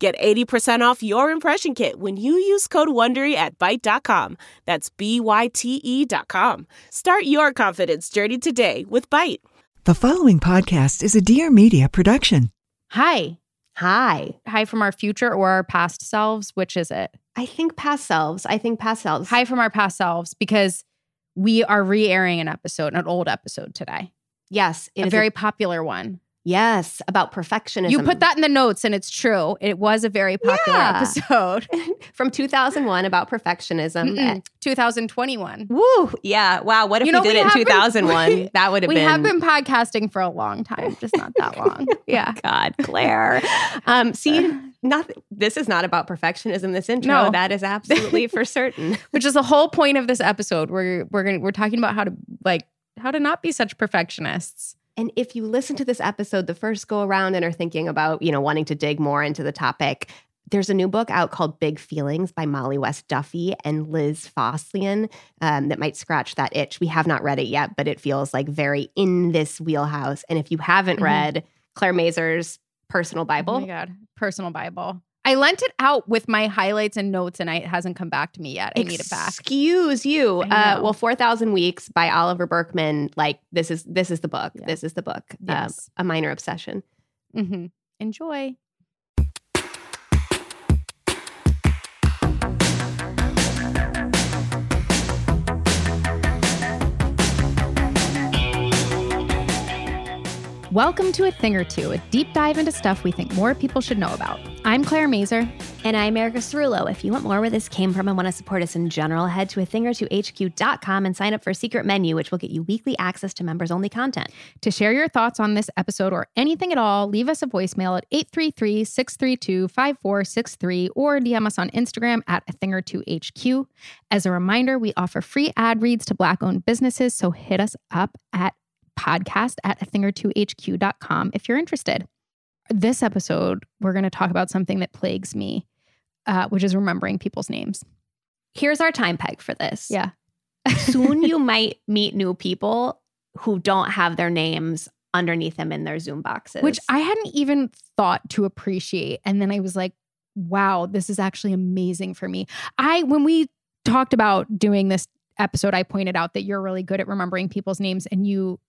Get 80% off your impression kit when you use code WONDERY at Byte.com. That's B-Y-T-E dot com. Start your confidence journey today with Byte. The following podcast is a Dear Media production. Hi. Hi. Hi from our future or our past selves. Which is it? I think past selves. I think past selves. Hi from our past selves because we are re airing an episode, an old episode today. Yes. a very popular one. Yes, about perfectionism. You put that in the notes and it's true. It was a very popular Yeah. episode. from 2001 about perfectionism. Mm-mm. 2021. Woo! Yeah. Wow. What if You know, we did we it in have been- 2001? that would have We been. have been podcasting for a long time, just not that long. Yeah. God, Claire. Um, see, not this is not about perfectionism. This intro, No. that is absolutely for certain. Which is the whole point of this episode. We're we're gonna we're talking about how to like how to not be such perfectionists. And if you listen to this episode the first go around and are thinking about, you know, wanting to dig more into the topic, there's a new book out called Big Feelings by Mollie West Duffy and Liz Fosslien um, that might scratch that itch. We have not read it yet, but it feels like very in this wheelhouse. And if you haven't Mhm. read Claire Mazur's personal Bible, Oh my god, personal Bible. I lent it out with my highlights and notes, and I, it hasn't come back to me yet. I need it back. Excuse you. Uh, well, Four Thousand Weeks by Oliver Burkeman. Like this is this is the book. Yeah. This is the book. Um, Yes. a minor obsession. Mm-hmm. Enjoy. Welcome to A Thing or Two, a deep dive into stuff we think more people should know about. I'm Claire Mazur. And I'm Erica Cerullo. If you want more where this came from and want to support us in general, head to a thing or two HQ.com and sign up for a secret menu, which will get you weekly access to members only content. To share your thoughts on this episode or anything at all, leave us a voicemail at 833 632 5463 or DM us on Instagram at a thing or two HQ. As a reminder, we offer free ad reads to Black owned businesses, so hit us up at podcast at a thing or two HQ.com if you're interested. This episode, we're going to talk about something that plagues me, uh, which is remembering people's names. Here's our time peg for this. Yeah. Soon you might meet new people who don't have their names underneath them in their Zoom boxes. which I hadn't even thought to appreciate. And then I was like, wow, this is actually amazing for me. I, when we talked about doing this episode, I pointed out that you're really good at remembering people's names and you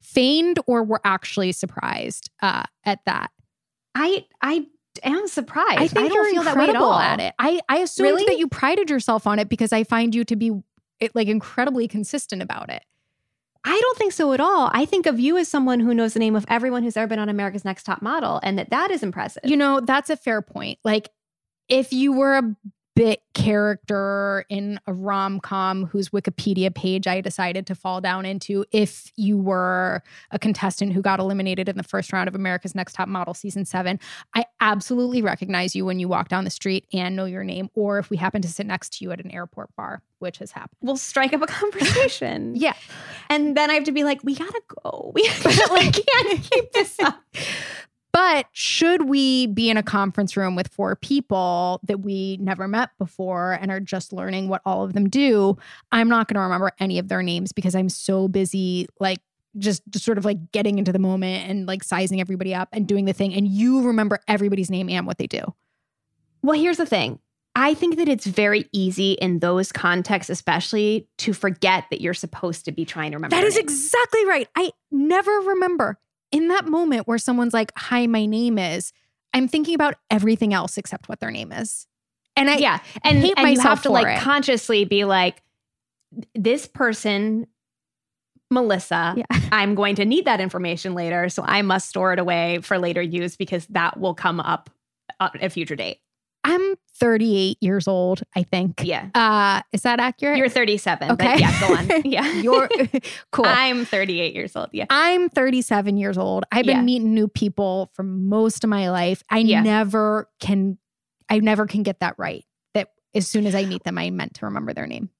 feigned or were actually surprised uh, at that. I I am surprised. I think don't you're feel that way at incredible all. at it. I, I assumed Really? that you prided yourself on it because I find you to be it, like incredibly consistent about it. I don't think so at all. I think of you as someone who knows the name of everyone who's ever been on America's Next Top Model, and that that is impressive. You know, that's a fair point. Like, if you were a bit character in a rom com whose Wikipedia page I decided to fall down into, if you were a contestant who got eliminated in the first round of America's Next Top Model season seven, I absolutely recognize you when you walk down the street and know your name, or if we happen to sit next to you at an airport bar, which has happened. we'll strike up a conversation. Yeah. And then I have to be like, we gotta go. We like, can't keep this up. But should we be in a conference room with four people that we never met before and are just learning what all of them do, I'm not going to remember any of their names because I'm so busy, like, just, just sort of like getting into the moment and like sizing everybody up and doing the thing. And you remember everybody's name and what they do. Well, here's the thing. I think that it's very easy in those contexts, especially to forget that you're supposed to be trying to remember. That is names. exactly right. I never remember in that moment where someone's like, Hi, my name is, I'm thinking about everything else except what their name is. And I yeah, and, hate and you myself have to like it. consciously be like, this person, Melissa, Yeah. I'm going to need that information later, so I must store it away for later use because that will come up uh, at a future date. I'm 38 years old, I think. Yeah. Uh, is that accurate? You're 37. Okay. But yeah, go on. Yeah. You're cool. I'm 38 years old. Yeah. I'm 37 years old. I've been Yeah. meeting new people for most of my life. I Yeah. never can I never can get that right. That as soon as I meet them, I meant to remember their name.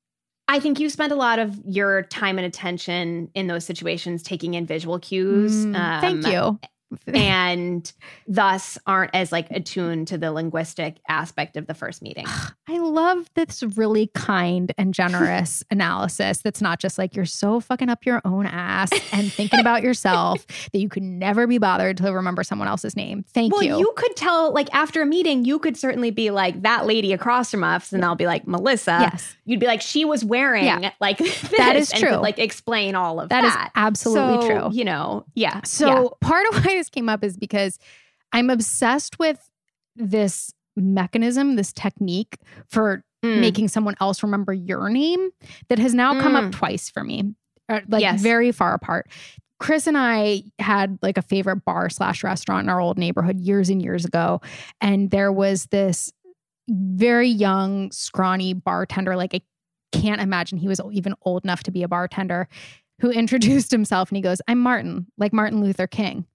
I think you spend a lot of your time and attention in those situations taking in visual cues. Mm, Thank um, you. And thus aren't as like attuned to the linguistic aspect of the first meeting. I love this really kind and generous analysis that's not just like you're so fucking up your own ass and thinking about yourself that you could never be bothered to remember someone else's name. Thank well, you. Well, you could tell, like, after a meeting, you could certainly be like, that lady across from us, and I'll be like, Melissa. yes. You'd be like, she was wearing Yeah. like this, That is and could, true. like, explain all of that that. is absolutely So, true. You know, yeah. So yeah. part of why this came up is because I'm obsessed with this mechanism, this technique for Mm. making someone else remember your name that has now come Mm. up twice for me, uh, like Yes. very far apart. Chris and I had like a favorite bar slash restaurant in our old neighborhood years and years ago. And there was this very young, scrawny bartender. Like, I can't imagine he was even old enough to be a bartender who introduced himself and he goes, I'm Martin, like Martin Luther King.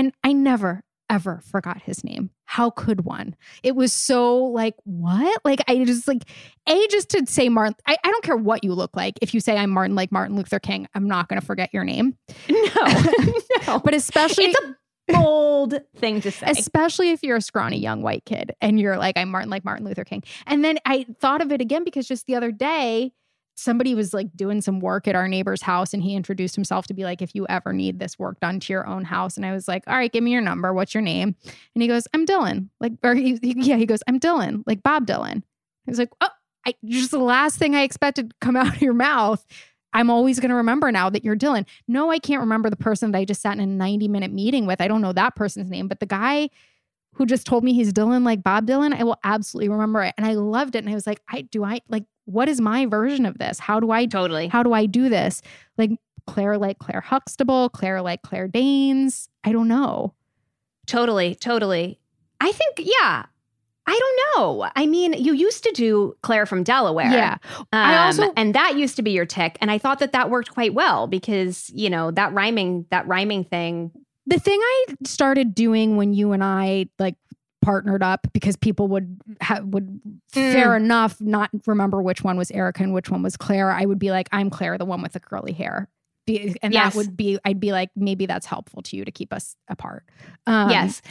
And I never, ever forgot his name. How could one? It was so like, what? Like, I just like, A, just to say Martin, I, I don't care what you look like. If you say I'm Martin, like Martin Luther King, I'm not going to forget your name. no, no. But especially, it's a bold thing to say. especially if you're a scrawny young white kid and you're like, I'm Martin, like Martin Luther King. And then I thought of it again because just the other day, somebody was like doing some work at our neighbor's house and he introduced himself to be like, if you ever need this work done to your own house. And I was like, all right, give me your number. What's your name? And he goes, I'm Dylan. Like, or he, he- yeah, he goes, I'm Dylan, like Bob Dylan. I was like, oh, I, just the last thing I expected to come out of your mouth. I'm always going to remember now that you're Dylan. No, I can't remember the person that I just sat in a 90 minute meeting with. I don't know that person's name, but the guy who just told me he's Dylan, like Bob Dylan, I will absolutely remember it. And I loved it. And I was like, I do I like what is my version of this? How do I totally. how do I do this? Like Claire like Claire Huxtable, Claire like Claire Danes. I don't know. Totally, totally. I think, yeah. I don't know. I mean, you used to do Claire from Delaware. Yeah. Um, I also- and that used to be your tick. And I thought that that worked quite well because, you know, that rhyming, that rhyming thing. The thing I started doing when you and I like partnered up because people would ha- would fair enough not remember which one was Erica and which one was Claire. I would be like, I'm Claire, the one with the curly hair. Be- and Yes. that would be, I'd be like, maybe that's helpful to you to keep us apart. Um, yes.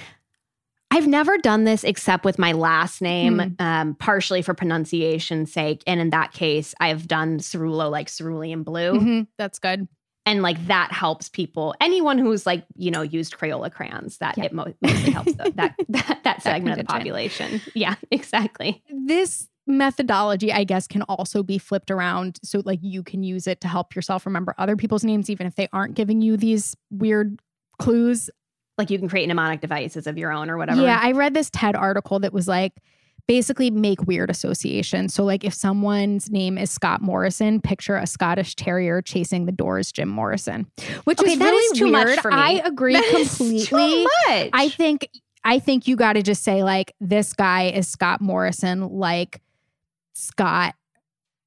I've never done this except with my last name, Hmm. um, partially for pronunciation's sake. And in that case, I've done Cerullo like cerulean blue. mhm, that's good. And like that helps people. Anyone who's like, you know, used Crayola crayons, that Yeah. it mo- mostly helps the, that, that, that segment of the population. Yeah, exactly. this methodology i guess can also be flipped around so like you can use it to help yourself remember other people's names even if they aren't giving you these weird clues Like you can create mnemonic devices of your own or whatever. yeah i read this ted article that was like basically make weird associations so like if someone's name is scott morrison picture a scottish terrier chasing the doors jim morrison which Okay, is that really is too much weird for me. i agree That completely too much. I think I think you got to just say like this guy is Scott Morrison, like Scott.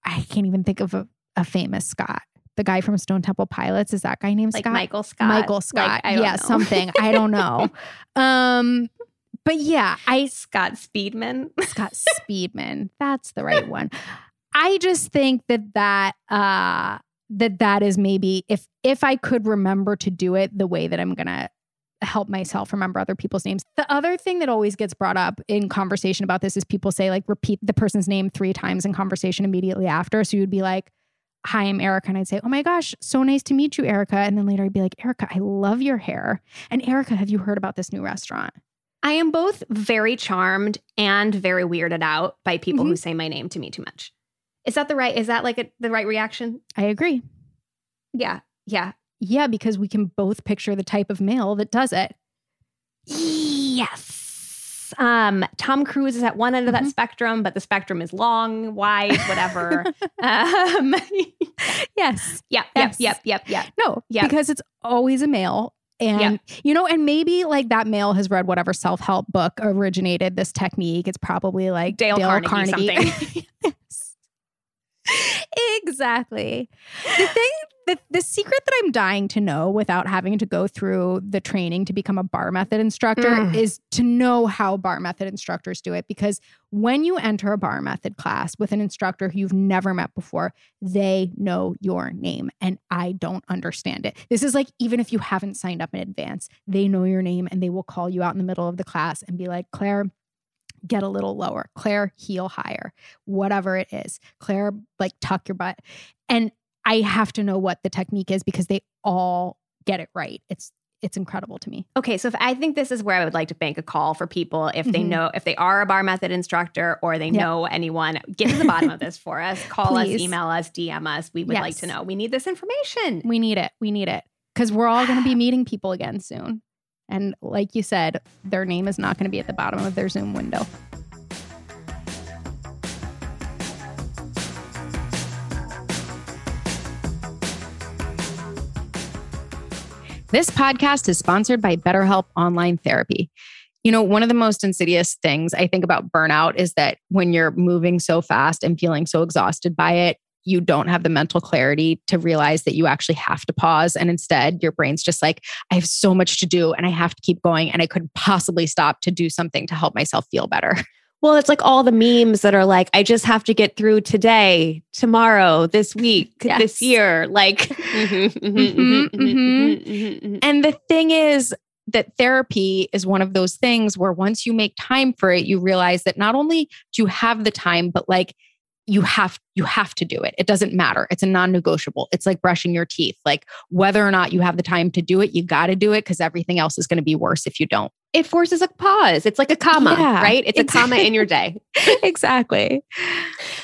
I can't even think of a, a famous Scott. The guy from Stone Temple Pilots is that guy named like Scott? Michael Scott. Michael Like, Scott. Don't yeah, know. something. I don't know. um, but yeah, I Scott Speedman. Scott Speedman. That's the right one. I just think that that uh that that is maybe if if I could remember to do it the way that I'm gonna help myself remember other people's names. The other thing that always gets brought up in conversation about this is people say like repeat the person's name three times in conversation immediately after. So you'd be like, Hi, I'm Erica. And I'd say, Oh my gosh, so nice to meet you, Erica. And then later I'd be like, Erica, I love your hair. And Erica, have you heard about this new restaurant? I am both very charmed and very weirded out by people who say my name to me too much. Is that the right? Is that like a, the right reaction? I agree. Yeah. Yeah. Yeah, because we can both picture the type of male that does it. Yes. Um, Tom Cruise is at one end of that Mhm. spectrum, but the spectrum is long, wide, whatever. um, Yes. yep, Yes. yep, yep, yep, yep. No, Yeah. because it's always a male. And, you know, and maybe like that male has read whatever self help book originated this technique. It's probably like Dale Carnegie something. Exactly. The thing, the, the secret that I'm dying to know without having to go through the training to become a bar method instructor Mm. is to know how bar method instructors do it. Because when you enter a bar method class with an instructor who you've never met before, they know your name and I don't understand it. This is like even if you haven't signed up in advance, they know your name and they will call you out in the middle of the class and be like, Claire, get a little lower. Claire, heel higher. Whatever it is. Claire, like tuck your butt. And I have to know what the technique is because they all get it right. It's it's incredible to me. Okay, so if I think this is where I would like to bank a call for people if they Mhm. know if they are a bar method instructor or they Yeah. know anyone, get to the bottom of this for us. Call us, email us, DM us. We would like to know. We need this information. We need it. We need it. Because we're all going to be meeting people again soon. And like you said, their name is not going to be at the bottom of their Zoom window. This podcast is sponsored by BetterHelp Online Therapy. You know, one of the most insidious things I think about burnout is that when you're moving so fast and feeling so exhausted by it, you don't have the mental clarity to realize that you actually have to pause. And instead, your brain's just like, I have so much to do and I have to keep going. And I couldn't possibly stop to do something to help myself feel better. Well, it's like all the memes that are like, I just have to get through today, tomorrow, this week, Yes. this year. Like. And the thing is that therapy is one of those things where once you make time for it, you realize that not only do you have the time, but like you have you have to do it. It doesn't matter. It's a non-negotiable. It's like brushing your teeth. Like whether or not you have the time to do it, you got to do it because everything else is going to be worse if you don't. it forces a pause. It's like a comma, Yeah, right? It's a comma in your day. exactly.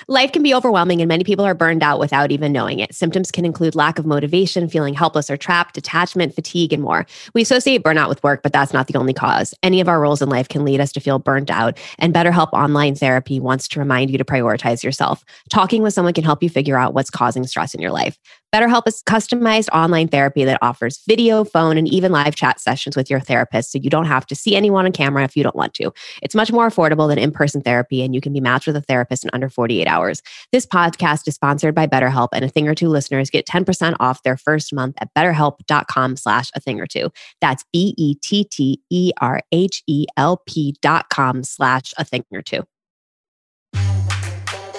Life can be overwhelming, and many people are burned out without even knowing it. Symptoms can include lack of motivation, feeling helpless or trapped, detachment, fatigue, and more. We associate burnout with work, but that's not the only cause. Any of our roles in life can lead us to feel burnt out, and BetterHelp Online Therapy wants to remind you to prioritize yourself. Talking with someone can help you figure out what's causing stress in your life. BetterHelp is customized online therapy that offers video, phone, and even live chat sessions with your therapist, so you don't have to see anyone on camera if you don't want to. It's much more affordable than in-person therapy, and you can be matched with a therapist in under 48 hours. This podcast is sponsored by BetterHelp, and a thing or two listeners get 10% off their first month at betterhelp.com slash a thing or two. That's B E T T E R H E L P dot com slash a thing or two.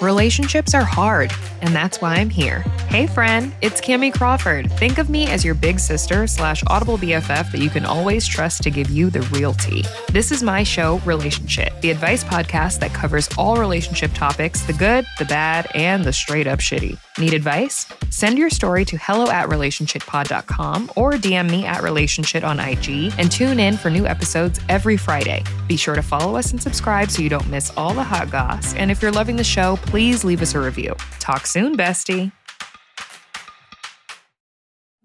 Relationships are hard, and that's why I'm here. Hey, friend, it's Cami Crawford. Think of me as your big sister slash audible BFF that you can always trust to give you the real tea. This is my show, Relationship, the advice podcast that covers all relationship topics the good, the bad, and the straight up shitty. Need advice? Send your story to hello at relationshippod.com or DM me at relationship on IG and tune in for new episodes every Friday. Be sure to follow us and subscribe so you don't miss all the hot goss. And if you're loving the show, please leave us a review. Talk soon, bestie.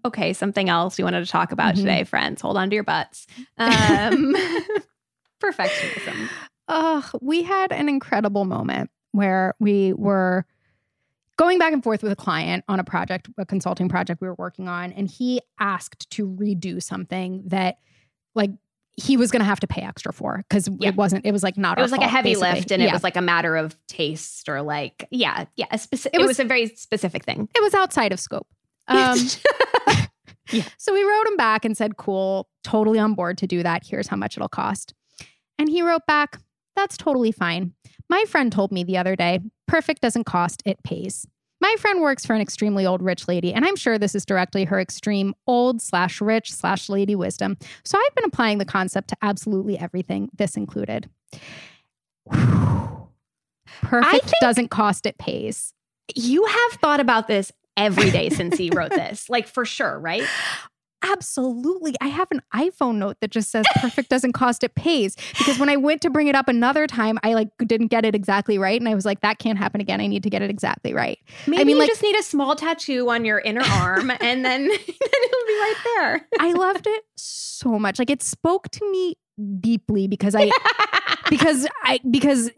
Okay, something else we wanted to talk about Mhm. today, friends. Hold on to your butts. Um, perfectionism. Oh, we had an incredible moment where we were going back and forth with a client on a project, a consulting project we were working on, and he asked to redo something that, like, he was going to have to pay extra for because Yeah. it wasn't. It was like not. It was like a heavy basically. lift, and Yeah. it was like a matter of taste or like, yeah, yeah. A speci- It it, was, was- a very specific thing. it was outside of scope. Um, So we wrote him back and said, cool, totally on board to do that. Here's how much it'll cost. And he wrote back, that's totally fine. My friend told me the other day, perfect doesn't cost, it pays. My friend works for an extremely old rich lady, and I'm sure this is directly her extreme old slash rich slash lady wisdom. So I've been applying the concept to absolutely everything, this included. Perfect doesn't cost, it pays. you have thought about this every day since he wrote this, like for sure, right? Absolutely. I have an iPhone note that just says perfect doesn't cost it pays because when I went to bring it up another time I like didn't get it exactly right and I was like that can't happen again. I need to get it exactly right. Maybe mean, you like- just need a small tattoo on your inner arm, and then, then it'll be right there. I loved it so much. Like it spoke to me deeply because I because I because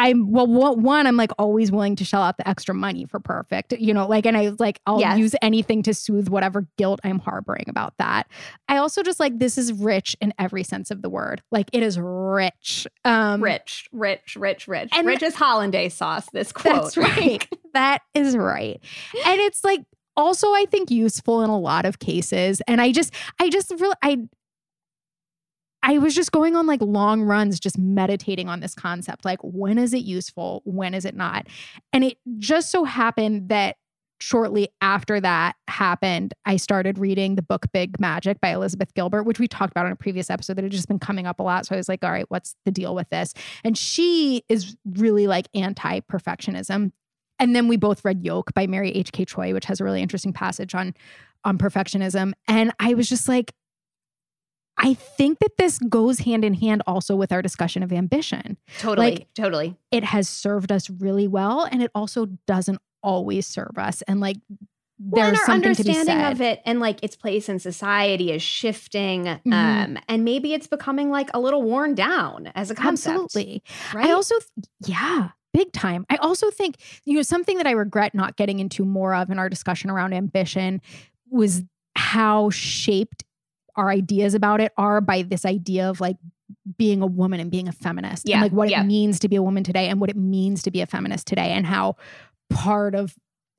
I'm well one I'm like always willing to shell out the extra money for perfect you know like and I like I'll Yes. use anything to soothe whatever guilt I'm harboring about that I also just like this is rich in every sense of the word like it is rich um rich, rich, rich, rich. And- rich as hollandaise sauce, this quote. That's right. that is right. And it's like also I think useful in a lot of cases. And I just I just really I I was just going on like long runs just meditating on this concept like when is it useful? When is it not? And it just so happened that shortly after that happened I started reading the book Big Magic by Elizabeth Gilbert which we talked about on a previous episode that had just been coming up a lot. So I was like all right what's the deal with this? And she is really like anti perfectionism and then we both read Yolk by Mary H.K. Choi, which has a really interesting passage on on perfectionism. And I was just like, I think that this goes hand in hand also with our discussion of ambition. Totally, Like- totally. It has served us really well, and it also doesn't always serve us. And like, Well, and there's our something to be understanding of it and like its place in society is shifting, Mhm. um, and maybe it's becoming like a little worn down as a concept. Absolutely. right? I also, th- yeah, big time. I also think, you know, something that I regret not getting into more of in our discussion around ambition was how shaped our ideas about it are by this idea of like being a woman and being a feminist Yeah, and like what yeah. it means to be a woman today and what it means to be a feminist today and how part of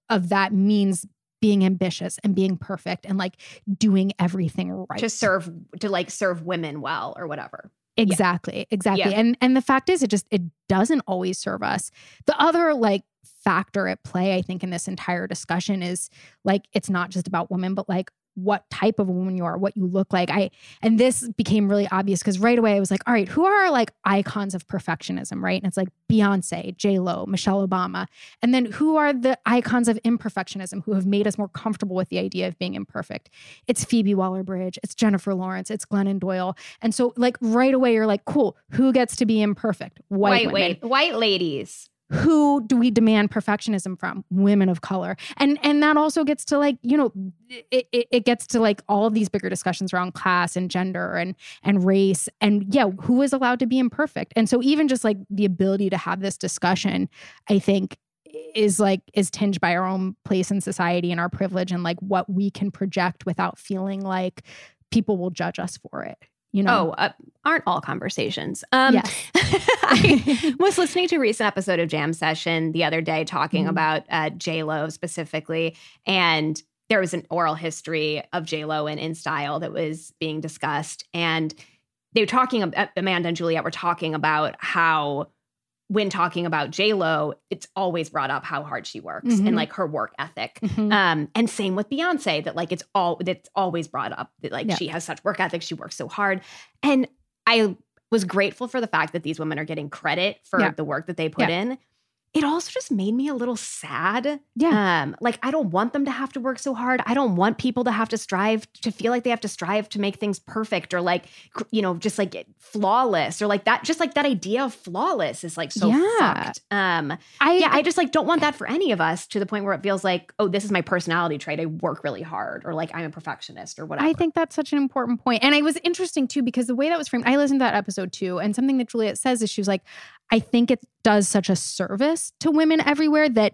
of that means being ambitious and being perfect and like doing everything right to serve to like serve women well or whatever. Exactly. Exactly. Yeah. And and the fact is it just it doesn't always serve us. The other like factor at play I think in this entire discussion is like it's not just about women but like what type of woman you are, what you look like. I and this became really obvious because right away I was like, all right, who are like icons of perfectionism, right? And it's like Beyonce, J Lo, Michelle Obama, and then who are the icons of imperfectionism who have made us more comfortable with the idea of being imperfect? It's Phoebe Waller-Bridge, it's Jennifer Lawrence, it's Glennon Doyle, and so like right away you're like, cool, who gets to be imperfect? White, White, white ladies. Who do we demand perfectionism from? Women of color. And and that also gets to like you know it, it, it gets to like all of these bigger discussions around class and gender and and race. And yeah who is allowed to be imperfect? And so even just like the ability to have this discussion i think is like is tinged by our own place in society and our privilege and like what we can project without feeling like people will judge us for it you know Oh, uh, aren't all conversations? Um, yes I was listening to a recent episode of Jam Session the other day talking Mhm. about uh, J Lo specifically, and there was an oral history of J Lo and InStyle that was being discussed, and they were talking. ab- Amanda and Juliet were talking about how. When talking about J Lo, it's always brought up how hard she works Mhm. and like her work ethic. Mhm. Um, and same with Beyonce, that like it's all that's always brought up that like Yeah. she has such work ethic, she works so hard. And I was grateful for the fact that these women are getting credit for Yeah. the work that they put in. It also just made me a little sad. yeah Um, like I don't want them to have to work so hard. I don't want people to have to strive to feel like they have to strive to make things perfect or like you know just like flawless or like that. Just like that idea of flawless is like so Yeah. fucked. Um, I, yeah, I just like don't want that for any of us to the point where it feels like, oh, this is my personality trait. I work really hard, or like I'm a perfectionist, or whatever. I think that's such an important point. And it was interesting too, because the way that was framed, I listened to that episode too. And something that Juliet says is she was like, I think it does such a service to women everywhere that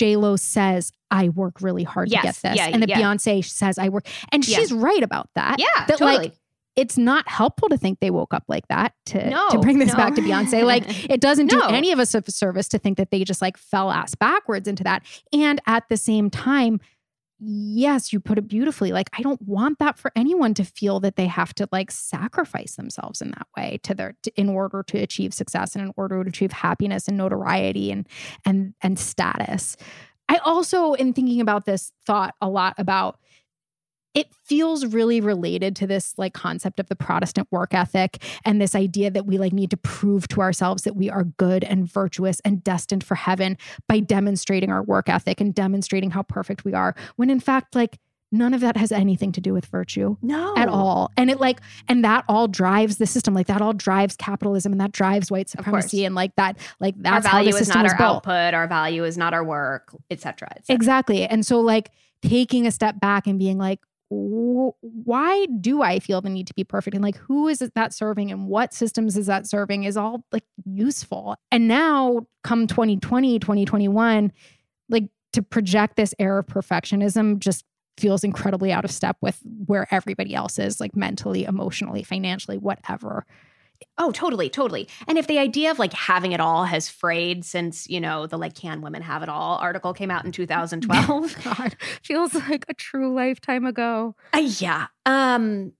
Lo says, I work really hard to get this. Yeah, and that yeah. Beyonce says I work. And Yeah. she's right about that. yeah, that, totally. like, It's not helpful to think they woke up like that to, No, to bring this no. back to Beyonce. Like it doesn't do No. any of us a service to think that they just like fell ass backwards into that. And at the same time, yes, you put it beautifully. Like, I don't want that for anyone to feel that they have to like sacrifice themselves in that way to their to, in order to achieve success and in order to achieve happiness and notoriety and and and status. I also, in thinking about this, thought a lot about it feels really related to this like concept of the Protestant work ethic and this idea that we like need to prove to ourselves that we are good and virtuous and destined for heaven by demonstrating our work ethic and demonstrating how perfect we are when in fact like none of that has anything to do with virtue no at all and it like and that all drives the system like that all drives capitalism and that drives white supremacy and like that like Our that's how value the is system not was our built. output. Our value is not our work, etc. Et cetera. Exactly. And so, like, taking a step back and being like, why do I feel the need to be perfect? And like, who is that serving and what systems is that serving is all like useful. And now, come 2020, 2021, like to project this air of perfectionism just feels incredibly out of step with where everybody else is, like mentally, emotionally, financially, whatever. Oh, totally, totally. And if the idea of like having it all has frayed since, you know, the like can women have it all article came out in 2012. God, feels like a true lifetime ago. Uh, yeah. Um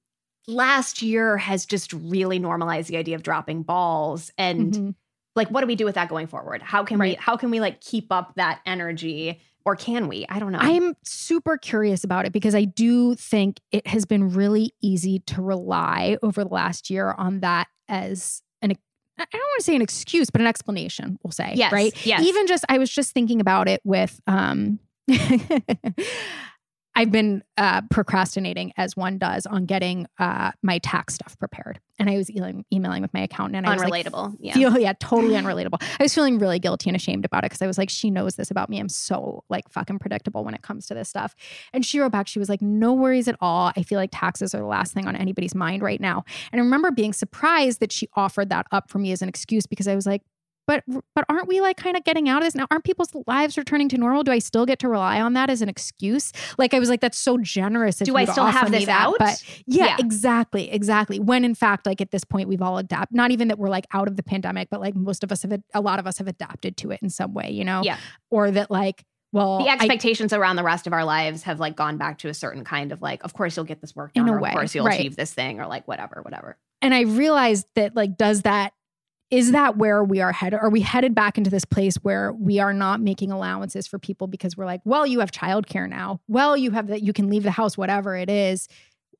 last year has just really normalized the idea of dropping balls and Mhm. like what do we do with that going forward? How can Right. we how can we like keep up that energy or can we? I don't know. I'm super curious about it because I do think it has been really easy to rely over the last year on that as an I don't want to say an excuse, but an explanation, we'll say. Yes, Right. yes. Even just I was just thinking about it with um I've been uh, procrastinating as one does on getting uh, my tax stuff prepared. And I was e- emailing with my accountant and I was like, Unrelatable. yeah. feel yeah totally unrelatable i was feeling really guilty and ashamed about it because i was like she knows this about me i'm so like fucking predictable when it comes to this stuff and she wrote back she was like no worries at all i feel like taxes are the last thing on anybody's mind right now and i remember being surprised that she offered that up for me as an excuse because i was like but but aren't we like kind of getting out of this now aren't people's lives returning to normal do i still get to rely on that as an excuse like i was like that's so generous Do I still have this that, out? but yeah, Yeah. exactly, exactly. When in fact, like at this point, we've all adapted. Not even that we're like out of the pandemic, but like most of us have, a lot of us have adapted to it in some way, you know. Yeah. Or that like, well, the I- expectations around the rest of our lives have like gone back to a certain kind of like, of course you'll get this work In done, a or way, of course you'll right. achieve this thing, or like whatever, whatever. and I realized that like, does that is that where we are headed? Are we headed back into this place where we are not making allowances for people because we're like, well, you have childcare now. Well, you have that you can leave the house, whatever it is.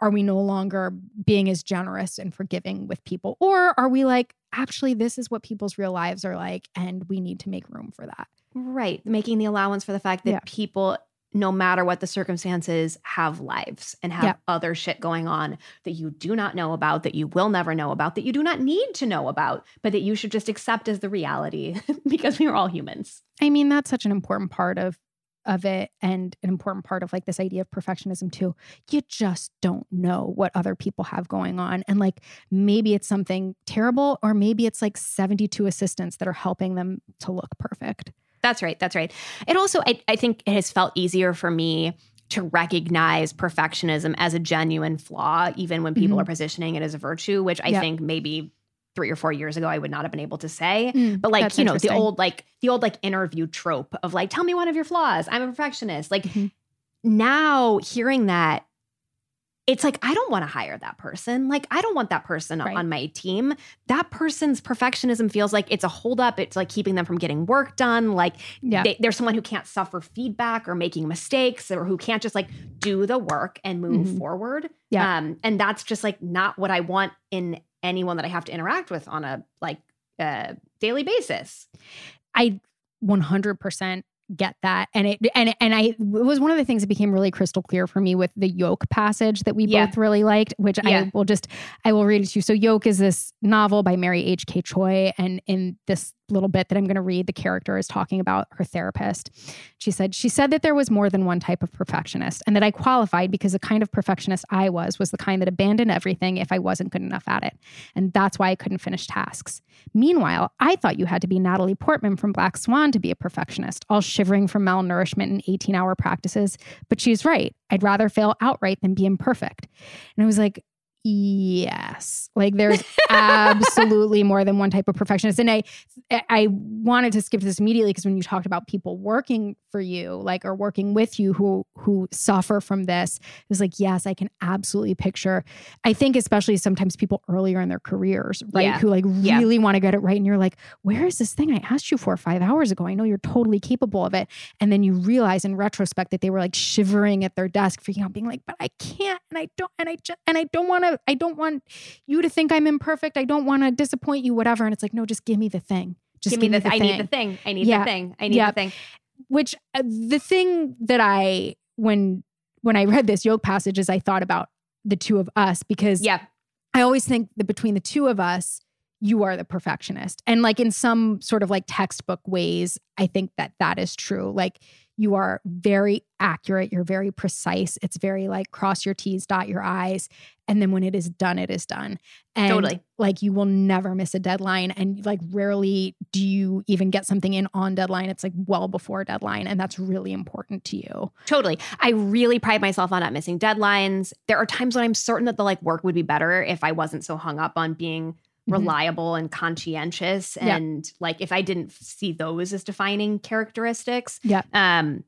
Are we no longer being as generous and forgiving with people? Or are we like, actually, this is what people's real lives are like, and we need to make room for that? Right. Making the allowance for the fact that Yeah. people, no matter what the circumstances, have lives and have Yeah. other shit going on that you do not know about, that you will never know about, that you do not need to know about, but that you should just accept as the reality because we are all humans. I mean, that's such an important part of of it and an important part of like this idea of perfectionism too. You just don't know what other people have going on and like maybe it's something terrible or maybe it's like 72 assistants that are helping them to look perfect. That's right. That's right. It also, I, I think it has felt easier for me to recognize perfectionism as a genuine flaw, even when people Mhm. are positioning it as a virtue, which I Yep. think maybe three or four years ago I would not have been able to say. Mm, But like, you know, the old like the old like interview trope of like, tell me one of your flaws. I'm a perfectionist. Like Mhm. now hearing that, it's like I don't want to hire that person. Like I don't want that person Right. on my team. That person's perfectionism feels like it's a holdup. It's like keeping them from getting work done. Like Yeah. they, are someone who can't suffer feedback or making mistakes or who can't just like do the work and move Mhm. forward. Yeah. Um, and that's just like not what I want in anyone that I have to interact with on a like uh, daily basis. I 100% get that and it and and I it was one of the things that became really crystal clear for me with the Yolk passage that we Yeah. both really liked which Yeah. I will just I will read it to you so Yolk is this novel by Mary H.K. Choi and in this little bit that I'm going to read the character is talking about her therapist she said she said that there was more than one type of perfectionist and that I qualified because the kind of perfectionist I was was the kind that abandoned everything if I wasn't good enough at it and that's why I couldn't finish tasks Meanwhile, I thought you had to be Natalie Portman from Black Swan to be a perfectionist, all shivering from malnourishment and 18 hour practices. But she's right. I'd rather fail outright than be imperfect. And I was like, yes like there's absolutely more than one type of perfectionist and i i wanted to skip this immediately because when you talked about people working for you like or working with you who who suffer from this it was like yes i can absolutely picture i think especially sometimes people earlier in their careers right Yeah. who like Yeah. really want to get it right and you're like where is this thing i asked you for five hours ago i know you're totally capable of it and then you realize in retrospect that they were like shivering at their desk freaking out being like but i can't and i don't and i just and i don't want to i don't want you to think i'm imperfect i don't want to disappoint you whatever and it's like no just give me the thing just Give me the, thing. I need the thing. I need Yeah. the thing. I need Yeah. the thing. which uh, the thing that I when when I read this Yolk passage is I thought about the two of us because Yeah. I always think that between the two of us you are the perfectionist and like in some sort of like textbook ways I think that that is true like you are very accurate, you're very precise. It's very like cross your T's, dot your I's. And then when it is done, it is done. And Totally. like you will never miss a deadline. And like rarely do you even get something in on deadline. It's like well before deadline. And that's really important to you. Totally. I really pride myself on not missing deadlines. There are times when I'm certain that the like work would be better if I wasn't so hung up on being Mhm. reliable and conscientious Yeah. and like if I didn't see those as defining characteristics. Yeah. Um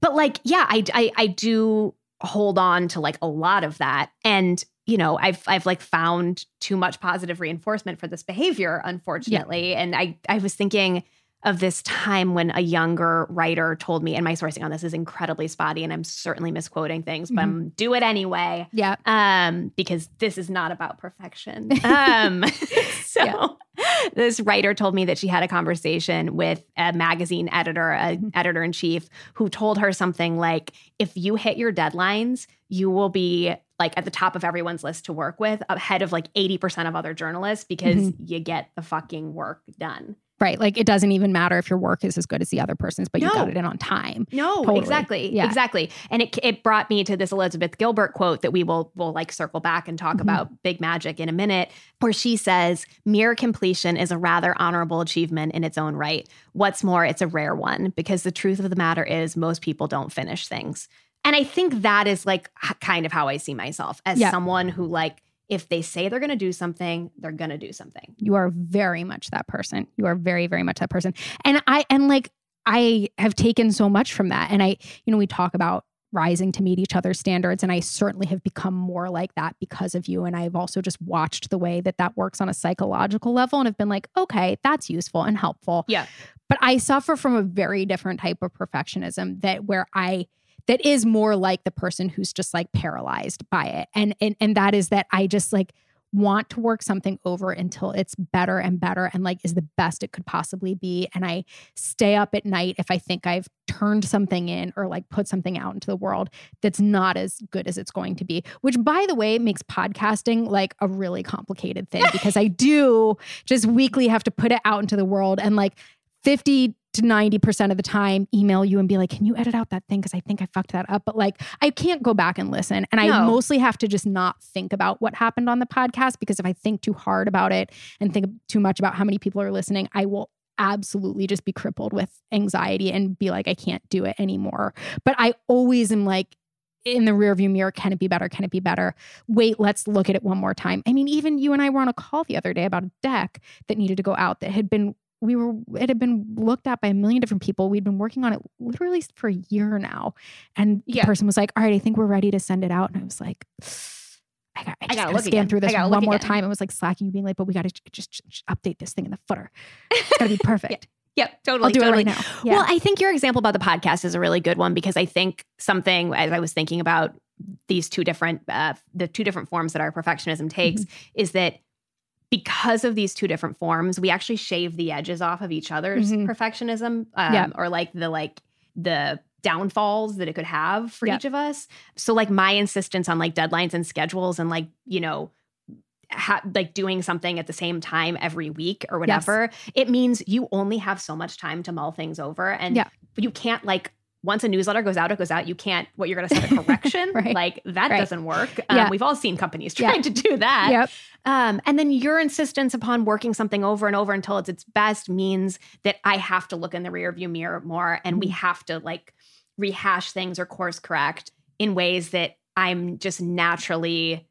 but like yeah, I I I do hold on to like a lot of that and you know, I've I've like found too much positive reinforcement for this behavior unfortunately and I I was thinking of this time when a younger writer told me, and my sourcing on this is incredibly spotty, and I'm certainly misquoting things, but I'm do it anyway. Yeah. Um, because this is not about perfection. Um, so Yeah. this writer told me that she had a conversation with a magazine editor, a Mm-hmm. editor in chief, who told her something like, if you hit your deadlines, you will be like at the top of everyone's list to work with, ahead of like 80% of other journalists because Mm-hmm. you get the fucking work done. Right. Like it doesn't even matter if your work is as good as the other person's, but you got it in on time. No, Totally. exactly, Yeah. exactly. And it it brought me to this Elizabeth Gilbert quote that we will will like circle back and talk Mhm. about big magic in a minute, where she says, "Mere completion is a rather honorable achievement in its own right. What's more, it's a rare one because the truth of the matter is most people don't finish things." And I think that is like kind of how I see myself as someone who like if they say they're going to do something, they're going to do something. You are very much that person. You are very, very much that person. And I, and like, I have taken so much from that. And I, you know, we talk about rising to meet each other's standards. And I certainly have become more like that because of you. And I've also just watched the way that that works on a psychological level and have been like, okay, that's useful and helpful. Yeah. But I suffer from a very different type of perfectionism that where I, that is more like the person who's just like paralyzed by it. And and and that is that I just like want to work something over until it's better and better and like is the best it could possibly be and I stay up at night if I think I've turned something in or like put something out into the world that's not as good as it's going to be which by the way makes podcasting like a really complicated thing because I do just weekly have to put it out into the world and like 50 to 90% of the time email you and be like, can you edit out that thing? Because I think I fucked that up. But like, I can't go back and listen. And I mostly have to just not think about what happened on the podcast because if I think too hard about it and think too much about how many people are listening, I will absolutely just be crippled with anxiety and be like, I can't do it anymore. But I always am like, in the rearview mirror, can it be better? Can it be better? Wait, let's look at it one more time. I mean, even you and I were on a call the other day about a deck that needed to go out that had been we were it had been looked at by a million different people. We'd been working on it literally for a year now. And the person was like, All right, I think we're ready to send it out. And I was like, I got I just gotta gotta scan again. through this one more again." time. It was like slacking you being like, but we gotta j- just, just update this thing in the footer. It's gotta be perfect. Yep, totally. I'll do totally. it right now. Yeah. Well, I think your example about the podcast is a really good one because I think something as I was thinking about these two different uh, the two different forms that our perfectionism takes is that because of these two different forms, we actually shave the edges off of each other's Mhm. perfectionism, um, Yeah. or like the like the downfalls that it could have for Yeah. each of us. So like my insistence on like deadlines and schedules and like you know ha- like doing something at the same time every week or whatever, it means you only have so much time to mull things over. And Yeah. you can't like once a newsletter goes out, it goes out. You can't what you're going to set a correction. Right. Like that Right. doesn't work. Um, Yeah. We've all seen companies Yeah. trying to do that. Yep. Um, and then your insistence upon working something over and over until it's its best means that I have to look in the rearview mirror more and we have to like rehash things or course correct in ways that I'm just naturally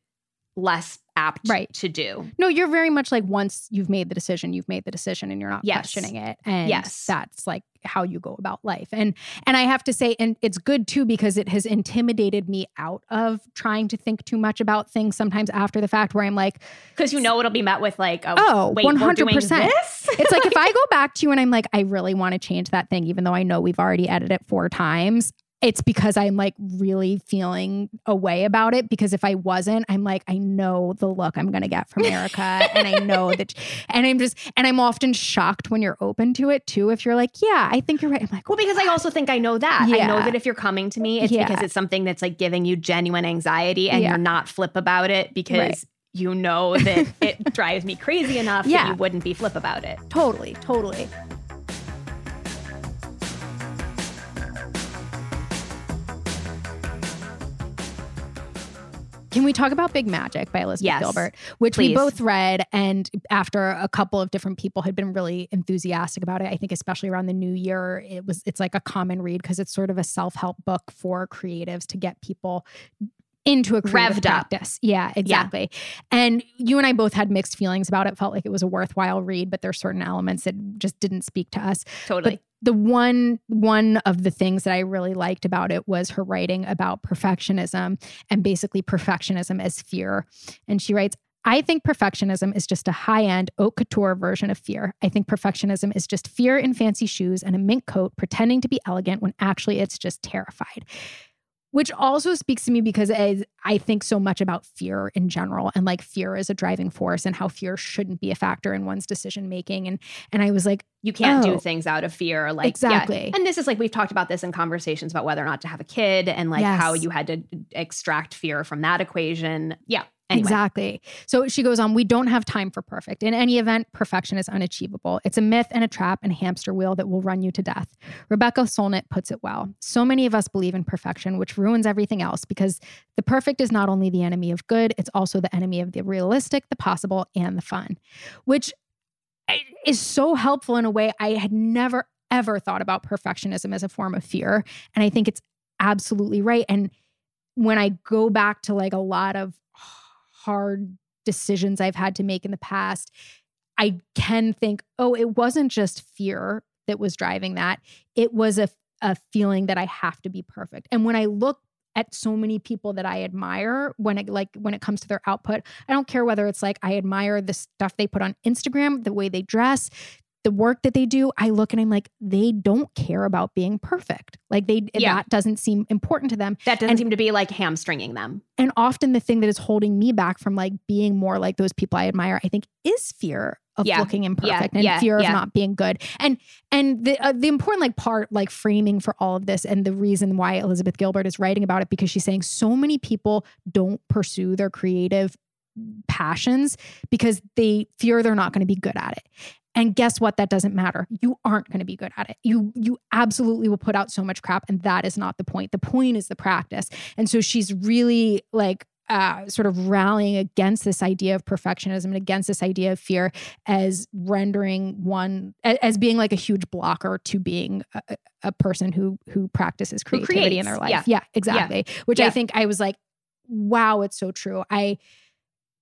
less apt Right. to do. No, you're very much like once you've made the decision, you've made the decision and you're not Yes. questioning it. And Yes. that's like how you go about life. And and I have to say, and it's good too, because it has intimidated me out of trying to think too much about things sometimes after the fact where I'm like, Because you know it'll be met with like, oh, Oh, wait, 100%. this? it's like if I go back to you and I'm like, I really want to change that thing, even though I know we've already edited it four times. It's because I'm like really feeling a way about it. Because if I wasn't, I'm like, I know the look I'm going to get from Erica. and I know that, and I'm just, and I'm often shocked when you're open to it too. If you're like, yeah, I think you're right. I'm like, Well, because I also think I know that. Yeah. I know that if you're coming to me, it's Yeah. because it's something that's like giving you genuine anxiety and Yeah. you're not flip about it because Right. you know that it drives me crazy enough Yeah. that you wouldn't be flip about it. totally, totally. Can we talk about Big Magic by Elizabeth Yes, Gilbert, which we both read, and after a couple of different people had been really enthusiastic about it, I think especially around the new year, it was it's like a common read because it's sort of a self help book for creatives to get people into a creative practice. Yeah, exactly. And you and I both had mixed feelings about it. Felt like it was a worthwhile read, but there's certain elements that just didn't speak to us. Totally. But the one one of the things that I really liked about it was her writing about perfectionism and basically perfectionism as fear. And she writes, I think perfectionism is just a high end haute couture version of fear. I think perfectionism is just fear in fancy shoes and a mink coat pretending to be elegant when actually it's just terrified. Which also speaks to me because as I think so much about fear in general and like fear is a driving force and how fear shouldn't be a factor in one's decision making. And and I was like, you can't Oh. do things out of fear like yeah. Exactly. and this is like we've talked about this in conversations about whether or not to have a kid and like how you had to extract fear from that equation yeah anyway. Exactly. So she goes on, we don't have time for perfect. In any event, perfection is unachievable. It's a myth and a trap and a hamster wheel that will run you to death. Rebecca Solnit puts it well. So many of us believe in perfection, which ruins everything else because the perfect is not only the enemy of good, it's also the enemy of the realistic, the possible, and the fun, which eh, is so helpful in a way I had never, ever thought about perfectionism as a form of fear. And I think it's absolutely right. And when I go back to like a lot of hard decisions I've had to make in the past, I can think, oh, it wasn't just fear that was driving that. It was a, a feeling that I have to be perfect. And when I look at so many people that I admire when it like when it comes to their output, I don't care whether it's like I admire the stuff they put on Instagram, the way they dress, the work that they do, I look and I'm like, they don't care about being perfect. Like they Yeah. that doesn't seem important to them. that doesn't And- seem to be like hamstringing them And often the thing that is holding me back from like being more like those people I admire, I think is fear of Yeah. looking Yeah. imperfect and Yeah. fear of not being good. And and the uh, the important like part like framing for all of this and the reason why Elizabeth Gilbert is writing about it because she's saying so many people don't pursue their creative passions because they fear they're not going to be good at it. And guess what? That doesn't matter. You aren't going to be good at it. You you absolutely will put out so much crap, and that is not the point. The point is the practice. And so she's really like uh, sort of rallying against this idea of perfectionism and against this idea of fear as rendering one as being like a huge blocker to being a, a- person who who practices Who creativity in their life. yeah. Yeah, exactly. Which I think I was like, wow, it's so true. I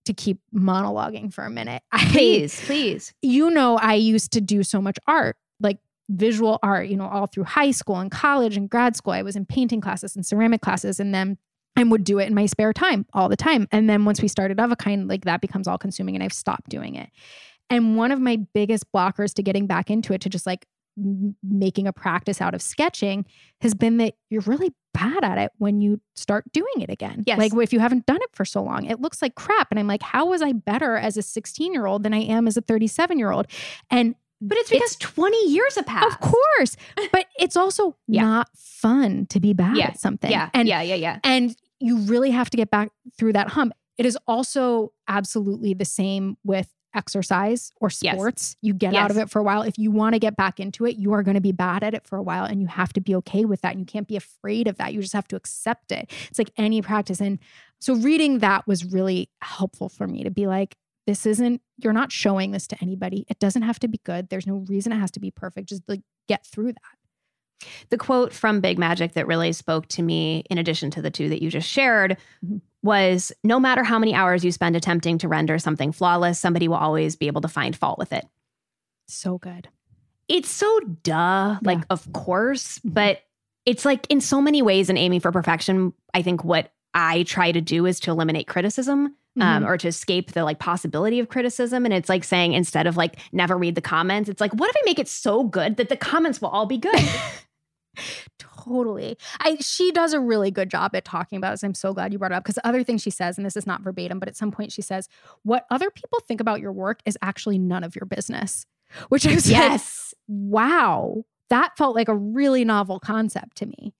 to keep monologuing for a minute. I please please you know, I used to do so much art, like visual art, you know, all through high school and college and grad school. I was in painting classes and ceramic classes, and then I would do it in my spare time all the time. And then once we started of a kind, like that becomes all consuming, and I've stopped doing it. And one of my biggest blockers to getting back into it, to just like m- making a practice out of sketching, has been that you're really bad at it when you start doing it again. Yes. Like if you haven't done it for so long, it looks like crap. And I'm like, how was I better as a 16 year old than I am as a 37 year old? And but it's because 20 years have passed of course, but it's also Yeah. not fun to be bad Yeah. at something. yeah And yeah yeah yeah and you really have to get back through that hump. It is also absolutely the same with exercise or Yes. sports. You get out of it for a while. If you want to get back into it, you are going to be bad at it for a while and you have to be okay with that. And you can't be afraid of that. You just have to accept it. It's like any practice. And so reading that was really helpful for me to be like, this isn't, you're not showing this to anybody. It doesn't have to be good. There's no reason it has to be perfect. Just like get through that. the quote from Big Magic that really spoke to me, in addition to the two that you just shared, Mhm. Was no matter how many hours you spend attempting to render something flawless, somebody will always be able to find fault with it. So good. It's so duh, like, Yeah. of course, but it's like in so many ways in aiming for perfection, I think what I try to do is to eliminate criticism. Um, or to escape the like possibility of criticism. And it's like saying instead of like never read the comments, it's like, what if I make it so good that the comments will all be good? Totally. I she does a really good job at talking about this. I'm so glad you brought it up because other thing she says, and this is not verbatim, but at some point she says, What other people think about your work is actually none of your business. Which I was like, yes. wow. That felt like a really novel concept to me.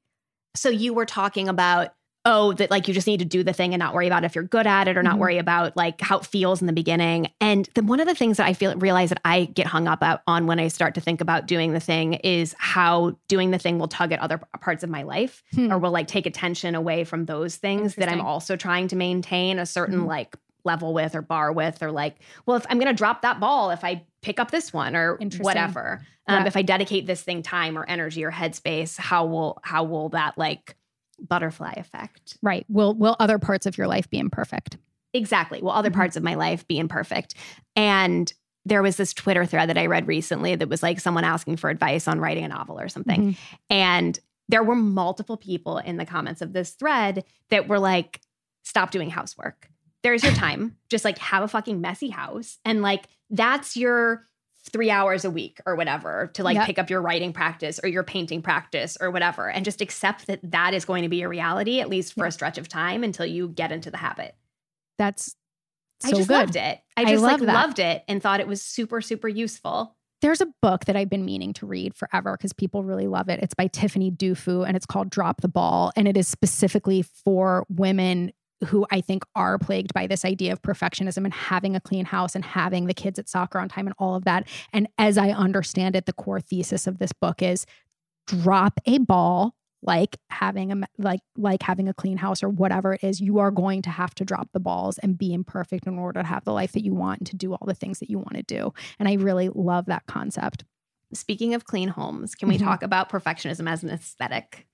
So you were talking about oh, that like you just need to do the thing and not worry about if you're good at it or not Mhm. worry about like how it feels in the beginning. And then one of the things that I feel realize that I get hung up on when I start to think about doing the thing is how doing the thing will tug at other parts of my life Hmm. or will like take attention away from those things that I'm also trying to maintain a certain Mhm. like level with or bar with or like well if i'm going to drop that ball if i pick up this one or whatever um, Yeah. if i dedicate this thing time or energy or headspace how will how will that like butterfly effect Right. Will will other parts of your life be imperfect? exactly will other Mhm. parts of my life be imperfect and there was this twitter thread that i read recently that was like someone asking for advice on writing a novel or something Mhm. and there were multiple people in the comments of this thread that were like, stop doing housework. There's your time. Just like have a fucking messy house. And like that's your three hours a week or whatever to like Yep. pick up your writing practice or your painting practice or whatever. And just accept that that is going to be your reality, at least for a stretch of time until you get into the habit. That's so I just good. loved it. I I just love like that. loved it and thought it was super, super useful. There's a book that I've been meaning to read forever because people really love it. It's by Tiffany Dufu and it's called Drop the Ball. And it is specifically for women who I think are plagued by this idea of perfectionism and having a clean house and having the kids at soccer on time and all of that. And as I understand it, the core thesis of this book is drop a ball like having a like like having a clean house or whatever it is. You are going to have to drop the balls and be imperfect in order to have the life that you want and to do all the things that you want to do. And i really love that concept Speaking of clean homes, can we Mhm. talk about perfectionism as an aesthetic?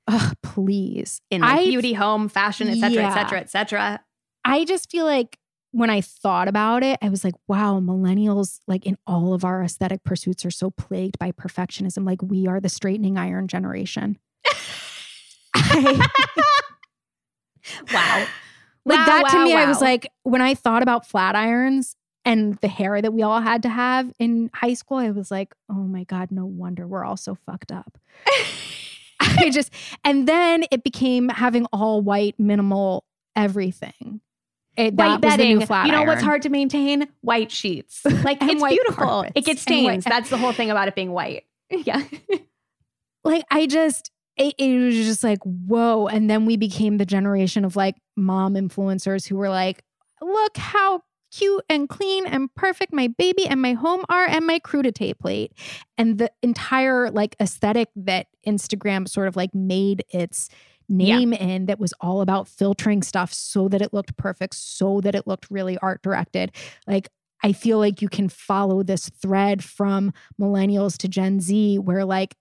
Please in like beauty, home, fashion, et cetera, et Yeah. cetera, et cetera. i just feel like when i thought about it i was like wow millennials like in all of our aesthetic pursuits are so plagued by perfectionism like we are the straightening iron generation I- Wow. Like Wow, that to wow, me, I was like, when I thought about flat irons and the hair that we all had to have in high school, I was like, oh my God, no wonder we're all so fucked up. I just, and then it became having all white, minimal everything. It, White that was the bedding. you know what's hard to maintain? White sheets. Like it's beautiful. carpets. It gets stains. That's the whole thing about it being white. Yeah. like I just it, it was just like whoa and then we became the generation of like mom influencers who were like look how cute and clean and perfect. My baby and my home are and my crudité plate. And the entire like aesthetic that Instagram sort of like made its name in that was all about filtering stuff so that it looked perfect so that it looked really art directed. Like I feel like you can follow this thread from millennials to Gen Z, where like,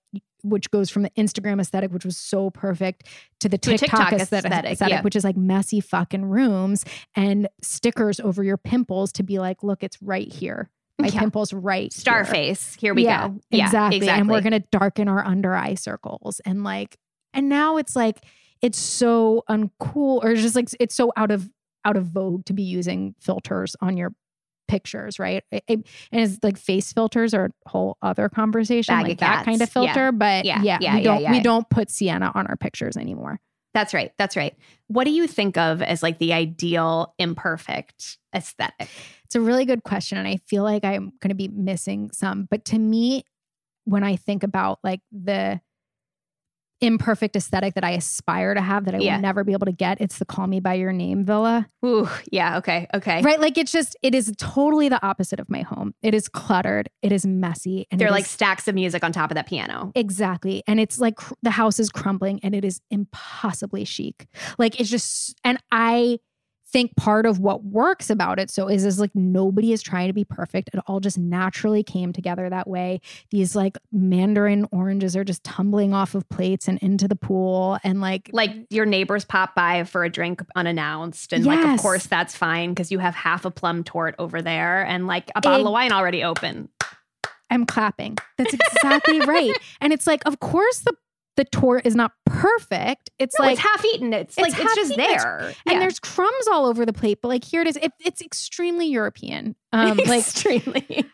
which goes from the Instagram aesthetic, which was so perfect, to the To TikTok, TikTok aesthetic, aesthetic, yeah. which is like messy fucking rooms and stickers over your pimples to be like, look, it's right here. My Yeah. pimples right here. Starface. Here we Yeah, go. Yeah, exactly. And we're gonna darken our under eye circles. And like, and now it's like it's so uncool, or it's just like it's so out of out of vogue to be using filters on your pictures, right? It- it- and it's like face filters are a whole other conversation, Bag like that kind of cats. Yeah. filter. But Yeah, yeah, yeah, we don't yeah. we don't put sienna on our pictures anymore. That's right. That's right. What do you think of as like the ideal imperfect aesthetic? It's a really good question. And I feel like I'm going to be missing some. But to me, when I think about like the imperfect aesthetic that I aspire to have that I Yeah. will never be able to get, it's the Call Me By Your Name villa. Ooh, yeah. Okay. Okay. Right? Like it's just, it is totally the opposite of my home. It is cluttered, it is messy. And They're like is- stacks of music on top of that piano. Exactly. And it's like cr- the house is crumbling and it is impossibly chic. Like it's just, and I think part of what works about it so is is like nobody is trying to be perfect. It all just naturally came together that way. These like mandarin oranges are just tumbling off of plates and into the pool and like Like your neighbors pop by for a drink unannounced, and like, of course, that's fine because you have half a plum torte over there and like a bottle of wine already open. I'm clapping. That's exactly right. And it's like, of course the the tour is not perfect. It's No, like it's half eaten. It's, it's like it's just eaten. It's- there. and Yeah. there's crumbs all over the plate but like here it is it, it's extremely european um like extremely.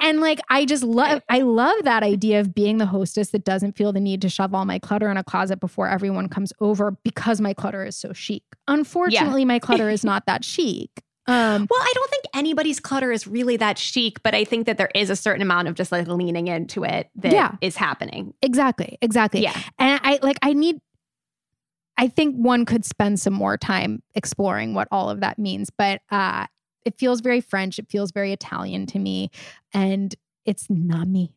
and like i just love i love that idea of being the hostess that doesn't feel the need to shove all my clutter in a closet before everyone comes over because my clutter is so chic unfortunately my clutter is not that chic um Well, I don't think anybody's clutter is really that chic, but I think that there is a certain amount of just like leaning into it that is Yeah. happening. exactly exactly Yeah. and i like i need I think one could spend some more time exploring what all of that means, but uh, it feels very French. It feels very Italian to me, and it's not me.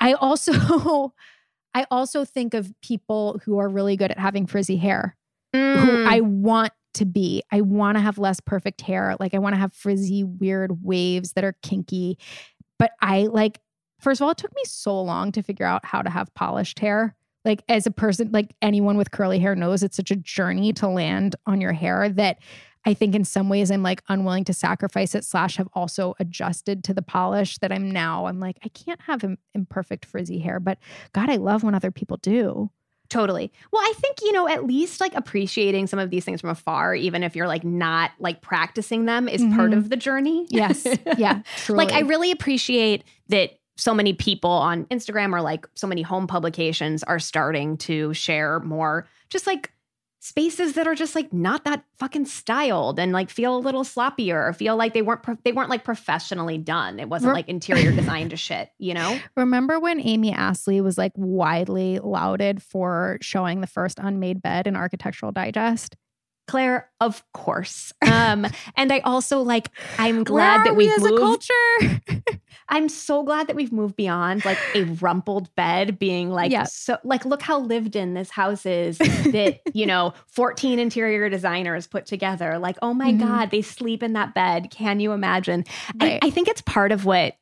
I also, I also think of people who are really good at having frizzy hair, who Mm. I want to be. I want to have less perfect hair. Like I want to have frizzy, weird waves that are kinky. But I like, first of all, it took me so long to figure out how to have polished hair. Like as a person, like anyone with curly hair knows, it's such a journey to land on your hair that I think in some ways I'm like unwilling to sacrifice it, slash have also adjusted to the polish that I'm now. I'm like, I can't have im- imperfect frizzy hair, but God, I love when other people do. Totally. Well, I think, you know, at least like appreciating some of these things from afar, even if you're like not like practicing them, is part Mhm. of the journey. Yes. Yeah. Truly. like I really appreciate that so many people on Instagram or like so many home publications are starting to share more just like spaces that are just like not that fucking styled and like feel a little sloppier or feel like they weren't pro- they weren't like professionally done. It wasn't like interior design to shit, you know? Remember when Amy Astley was like widely lauded for showing the first unmade bed in Architectural Digest? Claire, of course. Um, and I also like I'm glad that we we've as moved. a culture. I'm so glad that we've moved beyond like a rumpled bed being like Yeah. so like look how lived in this house is that you know 14 interior designers put together like oh my Mhm. god they sleep in that bed can you imagine I, Right. I think it's part of what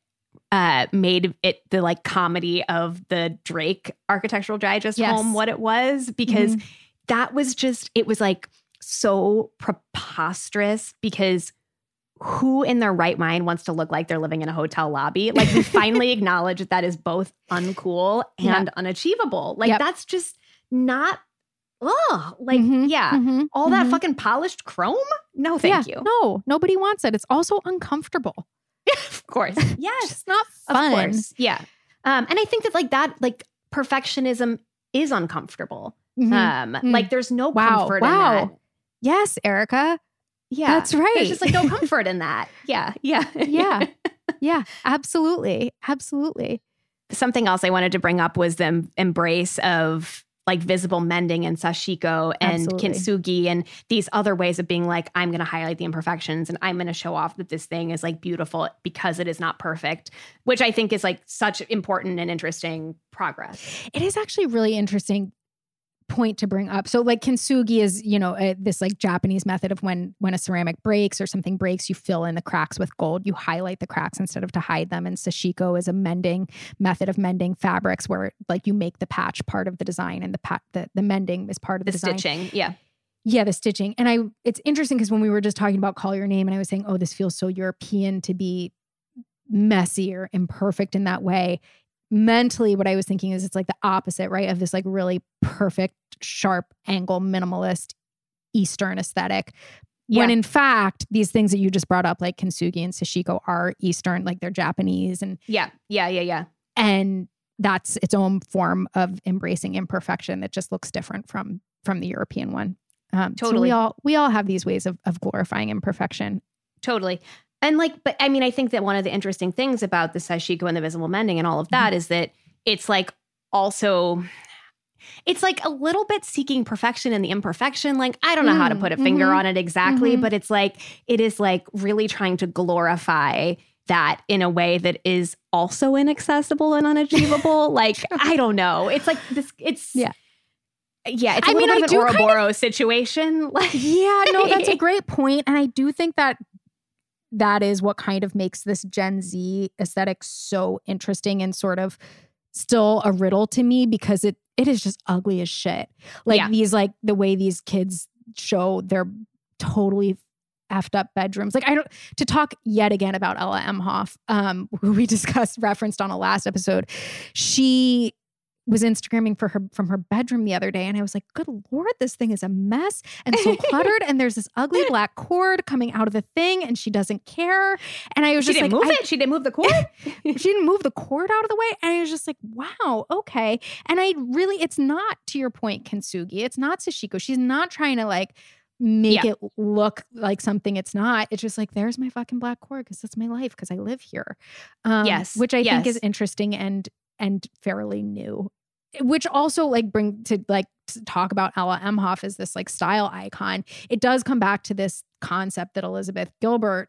uh made it the like comedy of the Drake architectural digest Yes. home what it was because Mhm. that was just it was like so preposterous because who in their right mind wants to look like they're living in a hotel lobby? Like we finally acknowledge that that is both uncool and unachievable. Like Yep. that's just not oh, like Mhm, yeah. mhm, All that mhm. fucking polished chrome? No, thank Yeah, you. No, nobody wants it. It's also uncomfortable. Of course. Yes. It's not Of fun. course. Yeah. Um, and I think that like that, like perfectionism is uncomfortable. Mhm. Um, Mm. like there's no Wow, comfort wow. in that. Yes, Erica. Yeah. That's right. There's just like no comfort in that. Yeah. Yeah. Yeah. yeah, absolutely. Absolutely. Something else I wanted to bring up was the embrace of like visible mending and sashiko and Absolutely. kintsugi and these other ways of being like, I'm going to highlight the imperfections and I'm going to show off that this thing is like beautiful because it is not perfect, which I think is like such important and interesting progress. It is actually really interesting point to bring up. So like kintsugi is, you know, uh, this like Japanese method of when when a ceramic breaks or something breaks, you fill in the cracks with gold. You highlight the cracks instead of to hide them. And sashiko is a mending method of mending fabrics where like you make the patch part of the design and the pat the, the mending is part of the, The design. stitching. Yeah. Yeah, the stitching. And I it's interesting because when we were just talking about call your name and I was saying, "Oh, this feels so European to be messy or imperfect in that way." Mentally what I was thinking is it's like the opposite, right? Of this like really perfect, sharp angle minimalist eastern aesthetic. When in fact, these things that you just brought up like kintsugi and sashiko are eastern, like they're Japanese and Yeah. Yeah. Yeah. Yeah. and that's its own form of embracing imperfection that just looks different from from the European one. Um, so Totally. we all we all have these ways of of glorifying imperfection. Totally. And like, but I mean, I think that one of the interesting things about the sashiko and the visible mending and all of that is that it's like also it's like a little bit seeking perfection in the imperfection. Like, I don't know how to Mm, put a finger mhm, on it exactly, mhm. but it's like it is like really trying to glorify that in a way that is also inaccessible and unachievable. like, I don't know. It's like this it's Yeah. Yeah, it's a I mean, I bit do of an kind Ouroboros situation. Like, Yeah, no, that's a great point, and I do think that that is what kind of makes this Gen Z aesthetic so interesting and sort of still a riddle to me because it it is just ugly as shit. Like Yeah. these like the way these kids show their totally effed up bedrooms. Like I don't to talk yet again about Ella Emhoff, um, who we discussed referenced on a last episode. She was Instagramming for her from her bedroom the other day, and I was like, "Good lord, this thing is a mess and so cluttered." and there's this ugly black cord coming out of the thing, and she doesn't care. And I was she just didn't like, move I- it. She didn't move the cord. she didn't move the cord out of the way. And I was just like, wow, okay. And I really, it's not to your point, Kintsugi. It's not Sashiko. She's not trying to like make Yeah. it look like something it's not. It's just like, there's my fucking black cord because that's my life because I live here. Um, Yes, Which I think is interesting and and fairly new. which also like bring to like to talk about Ella Emhoff as this like style icon. It does come back to this concept that Elizabeth Gilbert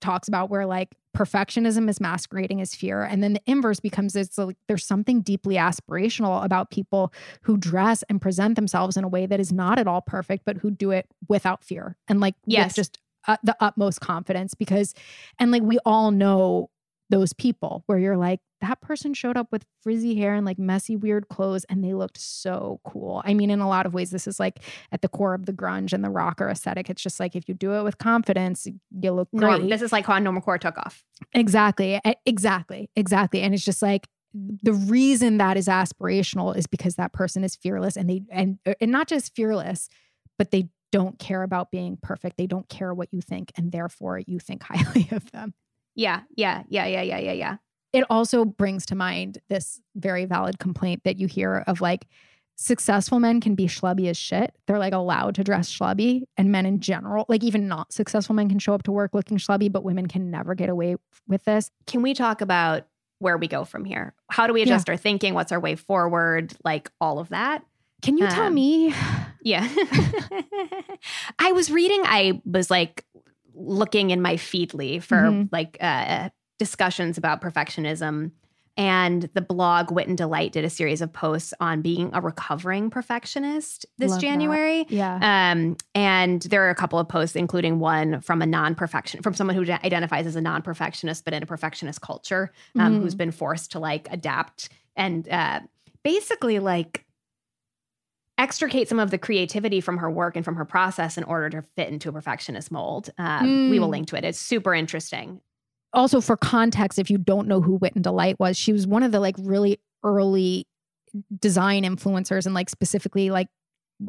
talks about where like perfectionism is masquerading as fear and then the inverse becomes it's like there's something deeply aspirational about people who dress and present themselves in a way that is not at all perfect but who do it without fear and like Yes. with just uh, the utmost confidence because and like we all know those people where you're like that person showed up with frizzy hair and like messy weird clothes and they looked so cool i mean in a lot of ways this is like at the core of the grunge and the rocker aesthetic it's just like if you do it with confidence you look great Norm, this is like how Normcore took off. Exactly. Exactly. Exactly. And it's just like the reason that is aspirational is because that person is fearless and they and er, and not just fearless, but they don't care about being perfect. They don't care what you think and therefore you think highly of them. Yeah, yeah, yeah, yeah, yeah, yeah, yeah. It also brings to mind this very valid complaint that you hear of like successful men can be schlubby as shit. They're like allowed to dress schlubby, and men in general, like even not successful men, can show up to work looking schlubby, but women can never get away with this. Can we talk about where we go from here? How do we adjust our thinking? What's our way forward? Like all of that. Can you tell Um, me? Yeah. I was reading, I was like looking in my Feedly for Mhm. like uh, discussions about perfectionism. And the blog Wit and Delight did a series of posts on being a recovering perfectionist this Love that. January. Yeah. Um, and there are a couple of posts, including one from a non-perfection, from someone who identifies as a non-perfectionist, but in a perfectionist culture, um, Mm. who's been forced to like adapt and uh, basically like extricate some of the creativity from her work and from her process in order to fit into a perfectionist mold. Um, We will Mm. link to it. It's super interesting. Also, for context, if you don't know who Wit and Delight was, she was one of the like really early design influencers and like specifically like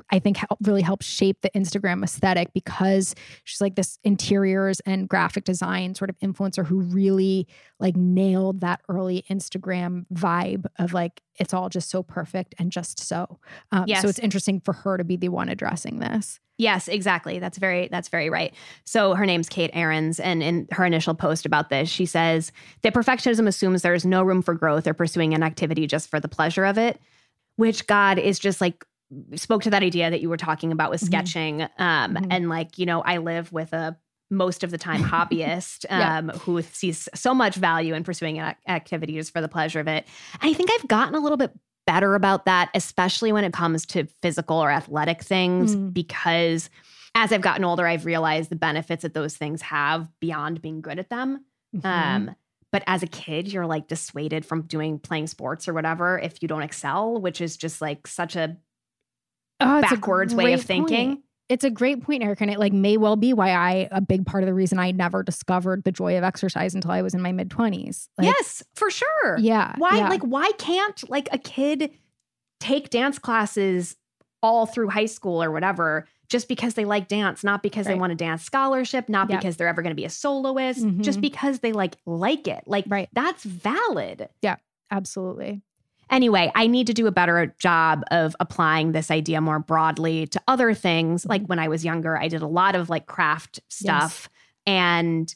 I think help, really helped shape the Instagram aesthetic because she's like this interiors and graphic design sort of influencer who really like nailed that early Instagram vibe of like it's all just so perfect and just so. Um, Yes. So it's interesting for her to be the one addressing this. Yes, exactly. That's very that's very right. So her name's Kate Arends, and in her initial post about this, she says that perfectionism assumes there is no room for growth or pursuing an activity just for the pleasure of it, which God is just like spoke to that idea that you were talking about with Mhm. sketching, um, Mhm. and like you know, I live with a most of the time hobbyist Yeah. um, who sees so much value in pursuing an ac- activity for the pleasure of it. And I think I've gotten a little bit better about that, especially when it comes to physical or athletic things, Mm. because as I've gotten older, I've realized the benefits that those things have beyond being good at them. Mm-hmm. Um, but as a kid, you're like dissuaded from doing playing sports or whatever if you don't excel, which is just like such a Oh, it's a backwards way of thinking. point. It's a great point, Eric, and it like may well be why I a big part of the reason I never discovered the joy of exercise until I was in my mid twenties. Like, yes, for sure. yeah. Why yeah. like why can't like a kid take dance classes all through high school or whatever just because they like dance, not because they want a dance scholarship, not Yep. because they're ever going to be a soloist, Mhm. just because they like like it. Like Right. that's valid. Yeah, absolutely? Anyway, I need to do a better job of applying this idea more broadly to other things. Mm-hmm. Like when I was younger, I did a lot of like craft stuff. And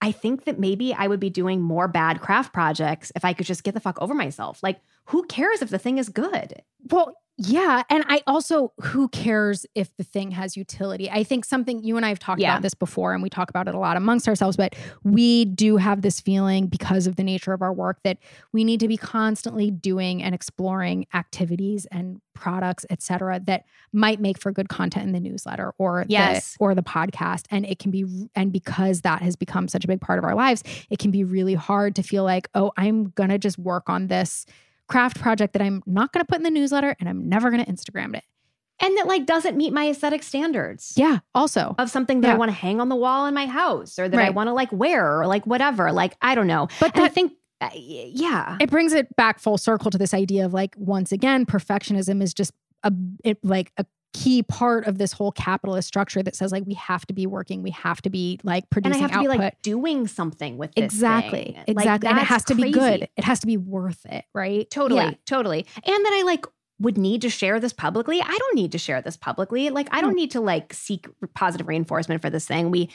I think that maybe I would be doing more bad craft projects if I could just get the fuck over myself. Like, who cares if the thing is good? Well, yeah. And I also, who cares if the thing has utility? I think something you and I have talked Yeah. about this before, and we talk about it a lot amongst ourselves, but we do have this feeling because of the nature of our work that we need to be constantly doing and exploring activities and products, et cetera, that might make for good content in the newsletter or Yes. the or the podcast. And it can be and because that has become such a big part of our lives, it can be really hard to feel like, oh, I'm gonna just work on this craft project that I'm not going to put in the newsletter and I'm never going to Instagram it. And that like doesn't meet my aesthetic standards. Yeah. Also, Of something that I want to hang on the wall in my house or that I want to like wear or like whatever. Like, I don't know. But And I think, uh, yeah. it brings it back full circle to this idea of like, once again, perfectionism is just a it, like a key part of this whole capitalist structure that says like we have to be working, we have to be like and I producing have to output. be like doing something with this exactly, thing. Like, exactly, and it has to be good. It has to be worth it, right? Totally, Yeah. totally. And that I like would need to share this publicly. I don't need to share this publicly. Like I don't hmm. need to like seek positive reinforcement for this thing. We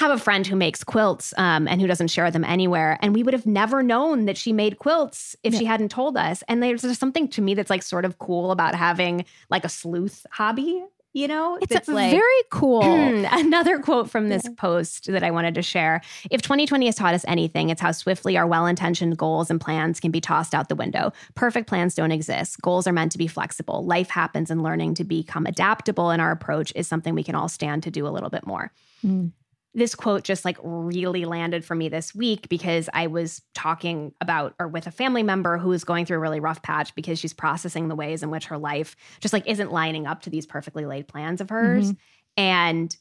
have a friend who makes quilts um, and who doesn't share them anywhere. And we would have never known that she made quilts if she hadn't told us. And there's just something to me that's like sort of cool about having like a sleuth hobby. You know, It's like very cool. Another quote from this post that I wanted to share. If 2020 has taught us anything, it's how swiftly our well intentioned goals and plans can be tossed out the window. Perfect plans don't exist. Goals are meant to be flexible. Life happens, and learning to become adaptable in our approach is something we can all stand to do a little bit more. Mm. This quote just like really landed for me this week because I was talking about or with a family member who is going through a really rough patch because she's processing the ways in which her life just like isn't lining up to these perfectly laid plans of hers. And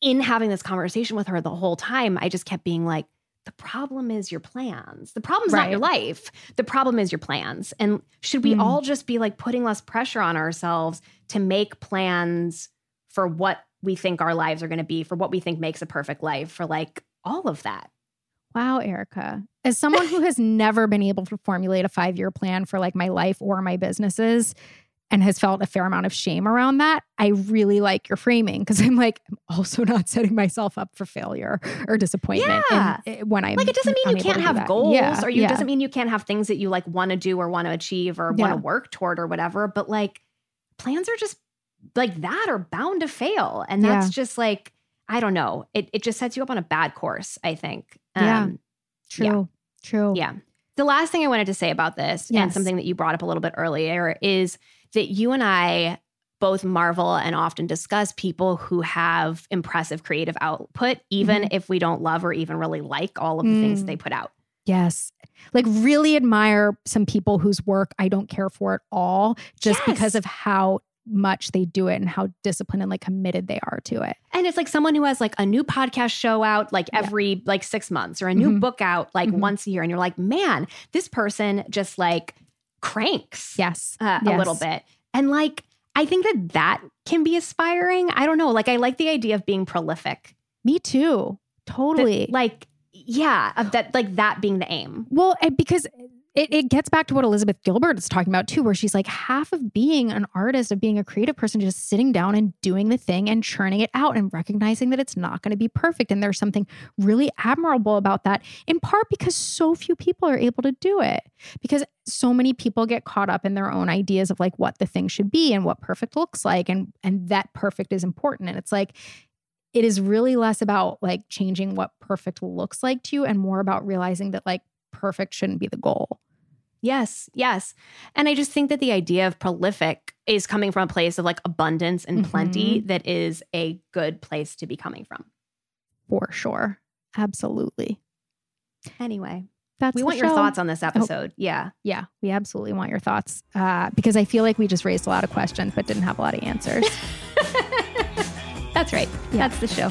in having this conversation with her the whole time, I just kept being like, the problem is your plans. The problem's not your life. The problem is your plans. And should we Mm. all just be like putting less pressure on ourselves to make plans for what we think our lives are going to be, for what we think makes a perfect life, for like all of that? Wow, Erica. As someone who has never been able to formulate a five year plan for like my life or my businesses and has felt a fair amount of shame around that, I really like your framing because I'm like, I'm also not setting myself up for failure or disappointment. Yeah. And, uh, when I'm like it doesn't mean you can't have goals Yeah, or you yeah. doesn't mean you can't have things that you like want to do or want to achieve or want to work toward or whatever but like plans are just like that are bound to fail and that's Yeah. just like i don't know it, it just sets you up on a bad course i think Yeah. Um, True. True. yeah the last thing i wanted to say about this and something that you brought up a little bit earlier is that you and i both marvel and often discuss people who have impressive creative output even if we don't love or even really like all of the things Mm. they put out Yes. Like really admire some people whose work I don't care for at all just because of how much they do it and how disciplined and like committed they are to it. And it's like someone who has like a new podcast show out like Yeah. every like six months or a new Mhm. book out like Mhm. once a year. And you're like, man, this person just like cranks Yes. uh, a little bit. And like, I think that that can be aspiring. I don't know. Like, I like the idea of being prolific. Me too. That, Totally. like, yeah, of that, like that being the aim. Well, because it, it gets back to what Elizabeth Gilbert is talking about too, where she's like half of being an artist, of being a creative person, just sitting down and doing the thing and churning it out and recognizing that it's not going to be perfect. And there's something really admirable about that, in part because so few people are able to do it. Because so many people get caught up in their own ideas of like what the thing should be and what perfect looks like, and and that perfect is important. And it's like it is really less about like changing what perfect looks like to you and more about realizing that like perfect shouldn't be the goal. Yes, yes. And I just think that the idea of prolific is coming from a place of like abundance and plenty Mm-hmm. that is a good place to be coming from. For sure. Absolutely. Anyway, That's we want your thoughts on this episode. Yeah. Yeah, we absolutely want your thoughts uh, because I feel like we just raised a lot of questions but didn't have a lot of answers. That's right. Yeah. That's the show.